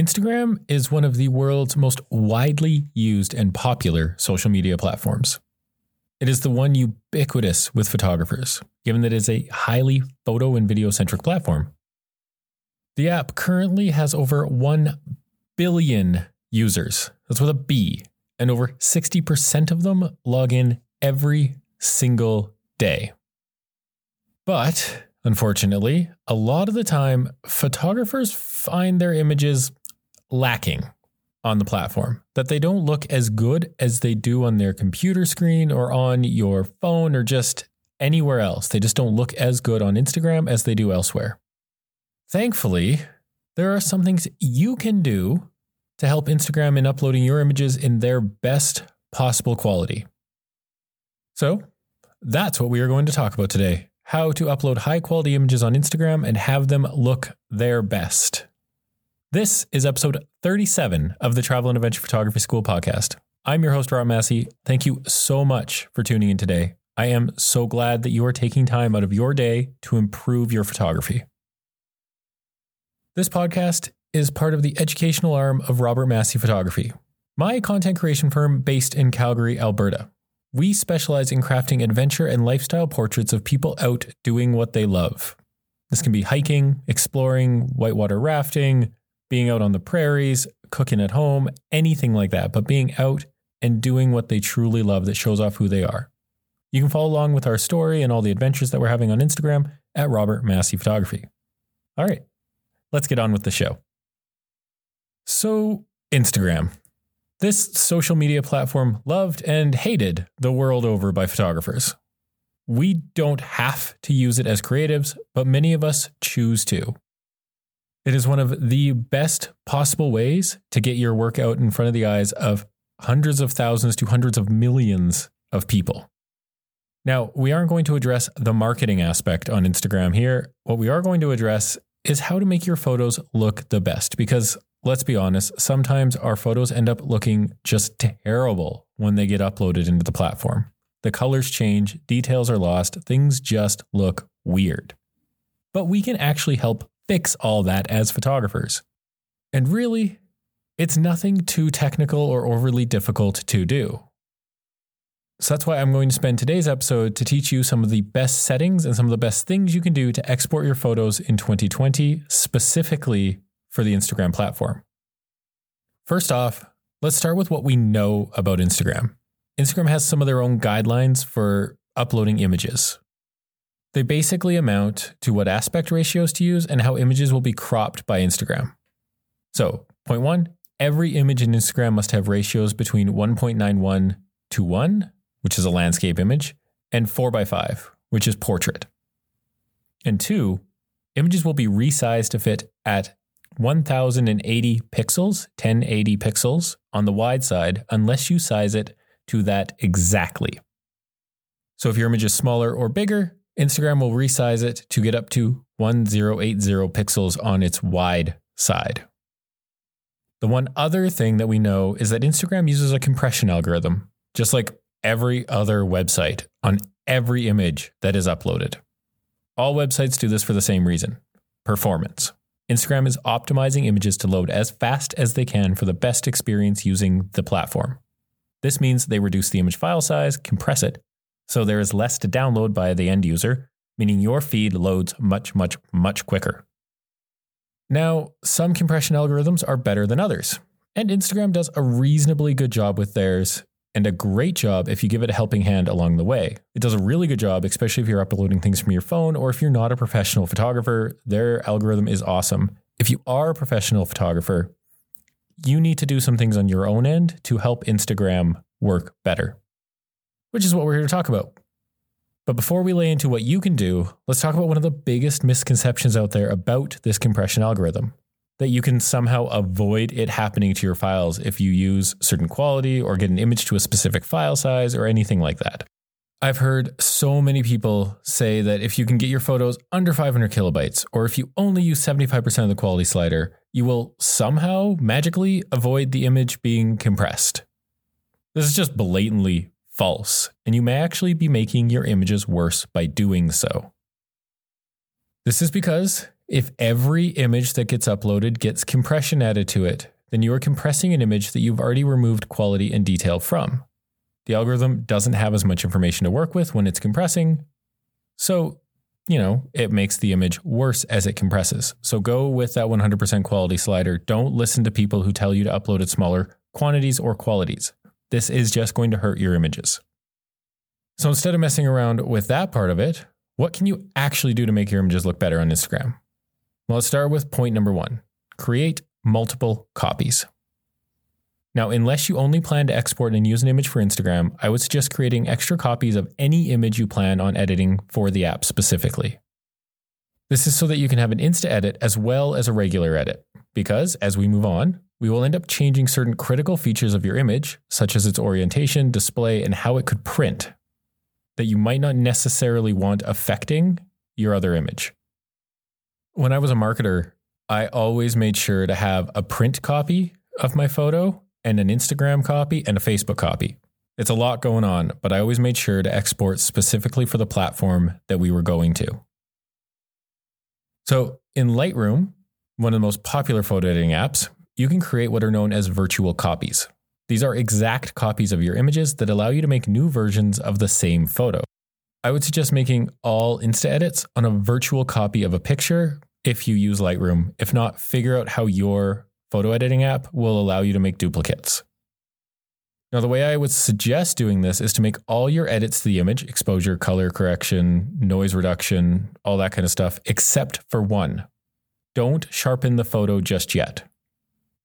Instagram is one of the world's most widely used and popular social media platforms. It is the one ubiquitous with photographers, given that it is a highly photo and video centric platform. The app currently has over 1 billion users. That's with a B. And over 60% of them log in every single day. But unfortunately, a lot of the time, photographers find their images lacking on the platform, that they don't look as good as they do on their computer screen or on your phone or just anywhere else. They just don't look as good on Instagram as they do elsewhere. Thankfully, there are some things you can do to help Instagram in uploading your images in their best possible quality. So, that's what we are going to talk about today how to upload high quality images on Instagram and have them look their best. This is episode 37 of the Travel and Adventure Photography School podcast. I'm your host, Rob Massey. Thank you so much for tuning in today. I am so glad that you are taking time out of your day to improve your photography. This podcast is part of the educational arm of Robert Massey Photography, my content creation firm based in Calgary, Alberta. We specialize in crafting adventure and lifestyle portraits of people out doing what they love. This can be hiking, exploring, whitewater rafting, being out on the prairies, cooking at home, anything like that, but being out and doing what they truly love that shows off who they are. You can follow along with our story and all the adventures that we're having on Instagram at Robert Massey Photography. All right, let's get on with the show. So, Instagram. This social media platform loved and hated the world over by photographers. We don't have to use it as creatives, but many of us choose to. It is one of the best possible ways to get your work out in front of the eyes of hundreds of thousands to hundreds of millions of people. Now, we aren't going to address the marketing aspect on Instagram here. What we are going to address is how to make your photos look the best because let's be honest, sometimes our photos end up looking just terrible when they get uploaded into the platform. The colors change, details are lost, things just look weird. But we can actually help fix all that as photographers. And really, it's nothing too technical or overly difficult to do. So that's why I'm going to spend today's episode to teach you some of the best settings and some of the best things you can do to export your photos in 2020, specifically for the Instagram platform. First off, let's start with what we know about Instagram. Instagram has some of their own guidelines for uploading images. They basically amount to what aspect ratios to use and how images will be cropped by Instagram. So, point one every image in Instagram must have ratios between 1.91 to 1, which is a landscape image, and 4 by 5, which is portrait. And two, images will be resized to fit at 1080 pixels, 1080 pixels on the wide side, unless you size it to that exactly. So if your image is smaller or bigger, Instagram will resize it to get up to 1080 pixels on its wide side. The one other thing that we know is that Instagram uses a compression algorithm, just like every other website on every image that is uploaded. All websites do this for the same reason performance. Instagram is optimizing images to load as fast as they can for the best experience using the platform. This means they reduce the image file size, compress it, so there is less to download by the end user, meaning your feed loads much, much, much quicker. Now, some compression algorithms are better than others, and Instagram does a reasonably good job with theirs and a great job if you give it a helping hand along the way. It does a really good job, especially if you're uploading things from your phone or if you're not a professional photographer. Their algorithm is awesome. If you are a professional photographer, you need to do some things on your own end to help Instagram work better, which is what we're here to talk about. But before we lay into what you can do, let's talk about one of the biggest misconceptions out there about this compression algorithm that you can somehow avoid it happening to your files if you use certain quality or get an image to a specific file size or anything like that. I've heard so many people say that if you can get your photos under 500 kilobytes, or if you only use 75% of the quality slider, you will somehow magically avoid the image being compressed. This is just blatantly false, and you may actually be making your images worse by doing so. This is because If every image that gets uploaded gets compression added to it, then you are compressing an image that you've already removed quality and detail from. The algorithm doesn't have as much information to work with when it's compressing. So, you know, it makes the image worse as it compresses. So go with that 100% quality slider. Don't listen to people who tell you to upload it smaller quantities or qualities. This is just going to hurt your images. So instead of messing around with that part of it, what can you actually do to make your images look better on Instagram? Well, let's start with point number one create multiple copies. Now, unless you only plan to export and use an image for Instagram, I would suggest creating extra copies of any image you plan on editing for the app specifically. This is so that you can have an Insta edit as well as a regular edit, because as we move on, we will end up changing certain critical features of your image, such as its orientation, display, and how it could print, that you might not necessarily want affecting your other image. When I was a marketer, I always made sure to have a print copy of my photo and an Instagram copy and a Facebook copy. It's a lot going on, but I always made sure to export specifically for the platform that we were going to. So in Lightroom, one of the most popular photo editing apps, you can create what are known as virtual copies. These are exact copies of your images that allow you to make new versions of the same photo. I would suggest making all Insta edits on a virtual copy of a picture if you use Lightroom. If not, figure out how your photo editing app will allow you to make duplicates. Now, the way I would suggest doing this is to make all your edits to the image exposure, color correction, noise reduction, all that kind of stuff, except for one. Don't sharpen the photo just yet.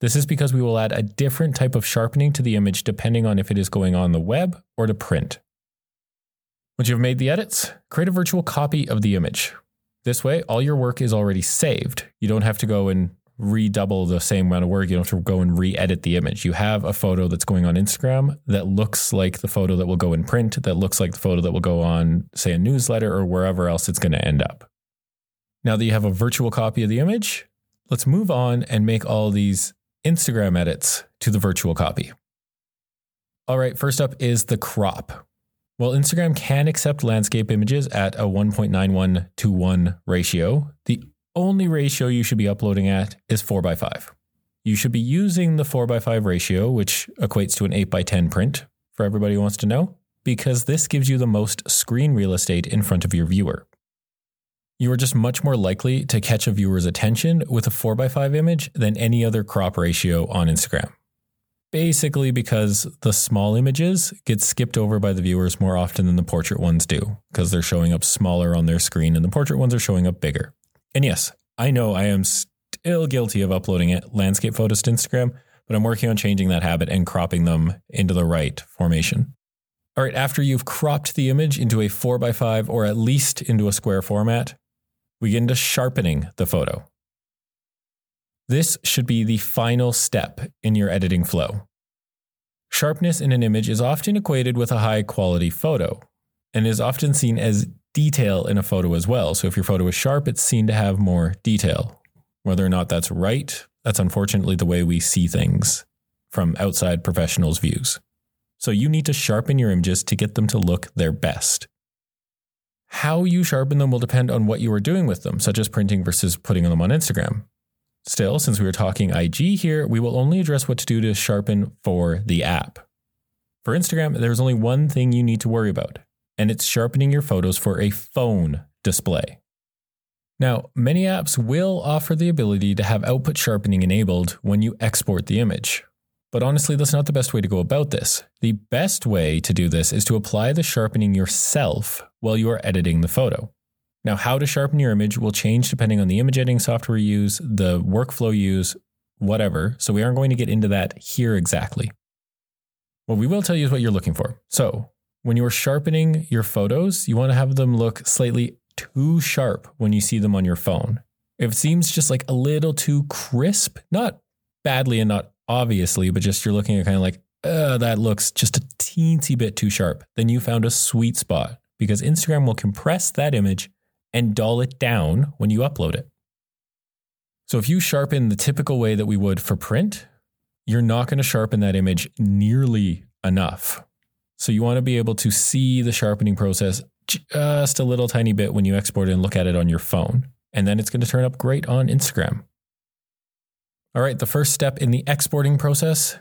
This is because we will add a different type of sharpening to the image depending on if it is going on the web or to print. Once you've made the edits, create a virtual copy of the image. This way, all your work is already saved. You don't have to go and redouble the same amount of work. You don't have to go and re edit the image. You have a photo that's going on Instagram that looks like the photo that will go in print, that looks like the photo that will go on, say, a newsletter or wherever else it's going to end up. Now that you have a virtual copy of the image, let's move on and make all these Instagram edits to the virtual copy. All right, first up is the crop. Well, Instagram can accept landscape images at a 1.91 to 1 ratio. The only ratio you should be uploading at is 4 by 5. You should be using the 4 by 5 ratio, which equates to an 8 by 10 print for everybody who wants to know, because this gives you the most screen real estate in front of your viewer. You are just much more likely to catch a viewer's attention with a 4 by 5 image than any other crop ratio on Instagram. Basically, because the small images get skipped over by the viewers more often than the portrait ones do, because they're showing up smaller on their screen and the portrait ones are showing up bigger. And yes, I know I am still guilty of uploading it, landscape photos to Instagram, but I'm working on changing that habit and cropping them into the right formation. All right, after you've cropped the image into a 4x5 or at least into a square format, we get into sharpening the photo. This should be the final step in your editing flow. Sharpness in an image is often equated with a high quality photo and is often seen as detail in a photo as well. So if your photo is sharp, it's seen to have more detail. Whether or not that's right, that's unfortunately the way we see things from outside professionals' views. So you need to sharpen your images to get them to look their best. How you sharpen them will depend on what you are doing with them, such as printing versus putting them on Instagram. Still, since we are talking IG here, we will only address what to do to sharpen for the app. For Instagram, there's only one thing you need to worry about and it's sharpening your photos for a phone display. Now, many apps will offer the ability to have output sharpening enabled when you export the image. But honestly, that's not the best way to go about this. The best way to do this is to apply the sharpening yourself while you are editing the photo. Now, how to sharpen your image will change depending on the image editing software you use, the workflow you use, whatever. So we aren't going to get into that here exactly. What we will tell you is what you're looking for. So when you're sharpening your photos, you want to have them look slightly too sharp when you see them on your phone. If it seems just like a little too crisp, not badly and not obviously, but just you're looking at kind of like, uh, that looks just a teensy bit too sharp, then you found a sweet spot because Instagram will compress that image and dull it down when you upload it. So if you sharpen the typical way that we would for print, you're not going to sharpen that image nearly enough. So you want to be able to see the sharpening process just a little tiny bit when you export it and look at it on your phone. and then it's going to turn up great on Instagram. All right, the first step in the exporting process,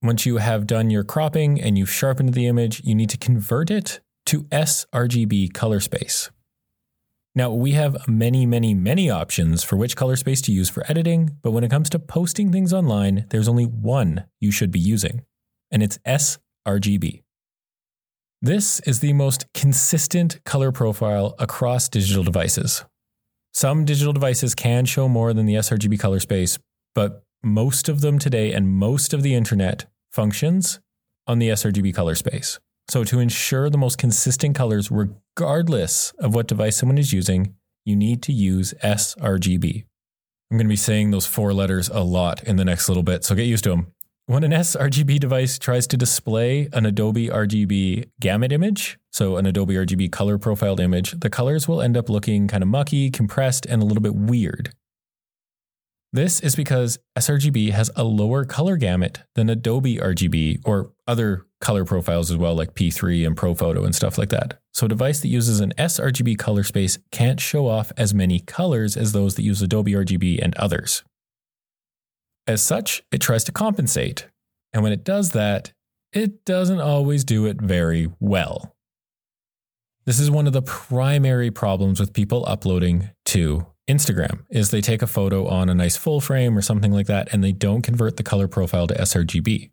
once you have done your cropping and you've sharpened the image, you need to convert it to sRGB color space. Now, we have many, many, many options for which color space to use for editing, but when it comes to posting things online, there's only one you should be using, and it's sRGB. This is the most consistent color profile across digital devices. Some digital devices can show more than the sRGB color space, but most of them today and most of the internet functions on the sRGB color space. So, to ensure the most consistent colors, regardless of what device someone is using, you need to use sRGB. I'm going to be saying those four letters a lot in the next little bit, so get used to them. When an sRGB device tries to display an Adobe RGB gamut image, so an Adobe RGB color profiled image, the colors will end up looking kind of mucky, compressed, and a little bit weird. This is because sRGB has a lower color gamut than Adobe RGB or other color profiles as well, like P3 and ProPhoto and stuff like that. So a device that uses an sRGB color space can't show off as many colors as those that use Adobe RGB and others. As such, it tries to compensate. And when it does that, it doesn't always do it very well. This is one of the primary problems with people uploading to Instagram is they take a photo on a nice full frame or something like that and they don't convert the color profile to sRGB.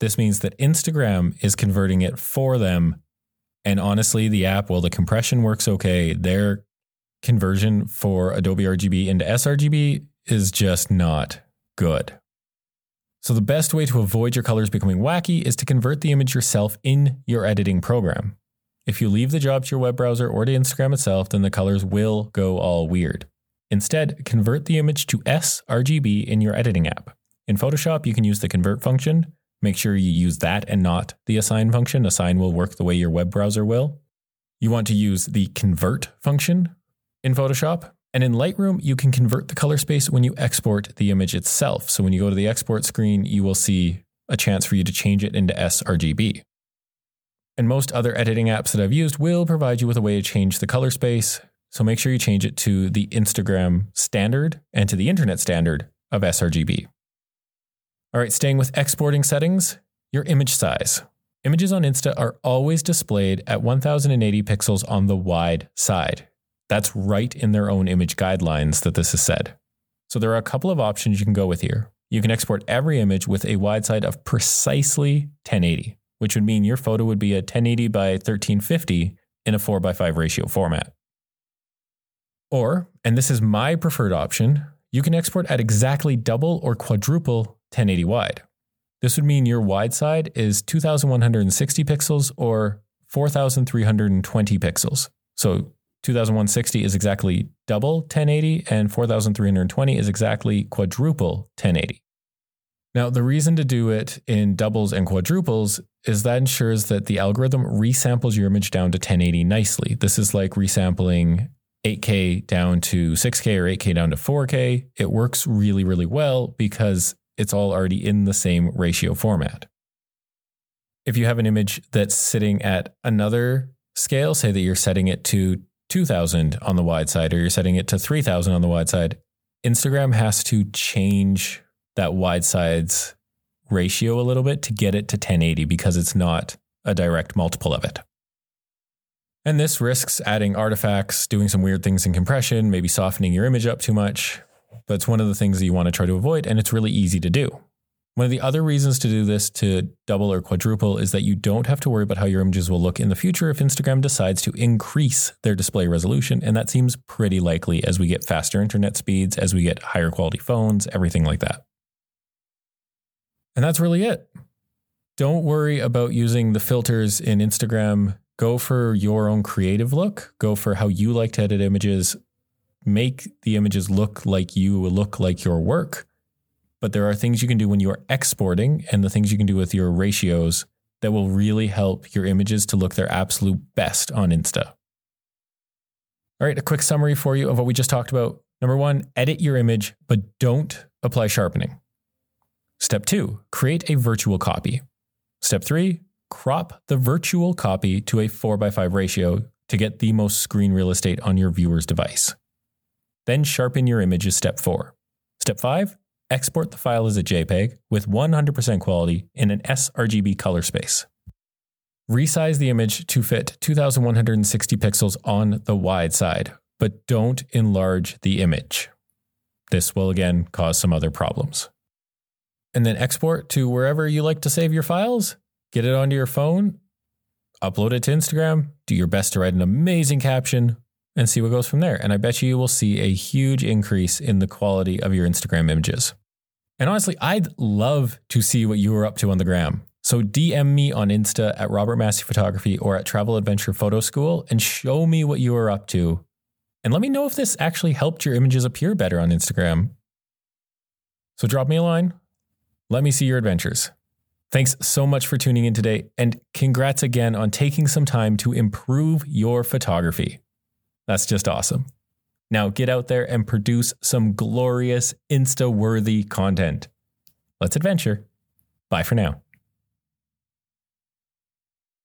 This means that Instagram is converting it for them. And honestly, the app, well, the compression works okay. Their conversion for Adobe RGB into sRGB is just not good. So, the best way to avoid your colors becoming wacky is to convert the image yourself in your editing program. If you leave the job to your web browser or to Instagram itself, then the colors will go all weird. Instead, convert the image to sRGB in your editing app. In Photoshop, you can use the convert function. Make sure you use that and not the assign function. Assign will work the way your web browser will. You want to use the convert function in Photoshop. And in Lightroom, you can convert the color space when you export the image itself. So when you go to the export screen, you will see a chance for you to change it into sRGB. And most other editing apps that I've used will provide you with a way to change the color space. So make sure you change it to the Instagram standard and to the internet standard of sRGB. All right, staying with exporting settings, your image size. Images on Insta are always displayed at 1080 pixels on the wide side. That's right in their own image guidelines that this is said. So there are a couple of options you can go with here. You can export every image with a wide side of precisely 1080, which would mean your photo would be a 1080 by 1350 in a 4 by 5 ratio format. Or, and this is my preferred option, you can export at exactly double or quadruple 1080 wide. This would mean your wide side is 2160 pixels or 4320 pixels. So 2160 is exactly double 1080 and 4320 is exactly quadruple 1080. Now, the reason to do it in doubles and quadruples is that ensures that the algorithm resamples your image down to 1080 nicely. This is like resampling 8K down to 6K or 8K down to 4K, it works really, really well because it's all already in the same ratio format. If you have an image that's sitting at another scale, say that you're setting it to 2000 on the wide side or you're setting it to 3000 on the wide side, Instagram has to change that wide side's ratio a little bit to get it to 1080 because it's not a direct multiple of it. And this risks adding artifacts, doing some weird things in compression, maybe softening your image up too much. That's one of the things that you want to try to avoid, and it's really easy to do. One of the other reasons to do this to double or quadruple is that you don't have to worry about how your images will look in the future if Instagram decides to increase their display resolution. And that seems pretty likely as we get faster internet speeds, as we get higher quality phones, everything like that. And that's really it. Don't worry about using the filters in Instagram go for your own creative look, go for how you like to edit images, make the images look like you look like your work. But there are things you can do when you are exporting and the things you can do with your ratios that will really help your images to look their absolute best on Insta. All right, a quick summary for you of what we just talked about. Number one, edit your image, but don't apply sharpening. Step two, create a virtual copy. Step three, crop the virtual copy to a 4 by 5 ratio to get the most screen real estate on your viewer's device. Then sharpen your image is step four. Step five, export the file as a JPEG with 100% quality in an sRGB color space. Resize the image to fit 2160 pixels on the wide side, but don't enlarge the image. This will again cause some other problems. And then export to wherever you like to save your files, get it onto your phone, upload it to Instagram, do your best to write an amazing caption, and see what goes from there. And I bet you you will see a huge increase in the quality of your Instagram images. And honestly, I'd love to see what you are up to on the gram. So DM me on Insta at Robert Massey Photography or at Travel Adventure Photo School and show me what you are up to. And let me know if this actually helped your images appear better on Instagram. So drop me a line. Let me see your adventures. Thanks so much for tuning in today, and congrats again on taking some time to improve your photography. That's just awesome. Now get out there and produce some glorious Insta worthy content. Let's adventure. Bye for now.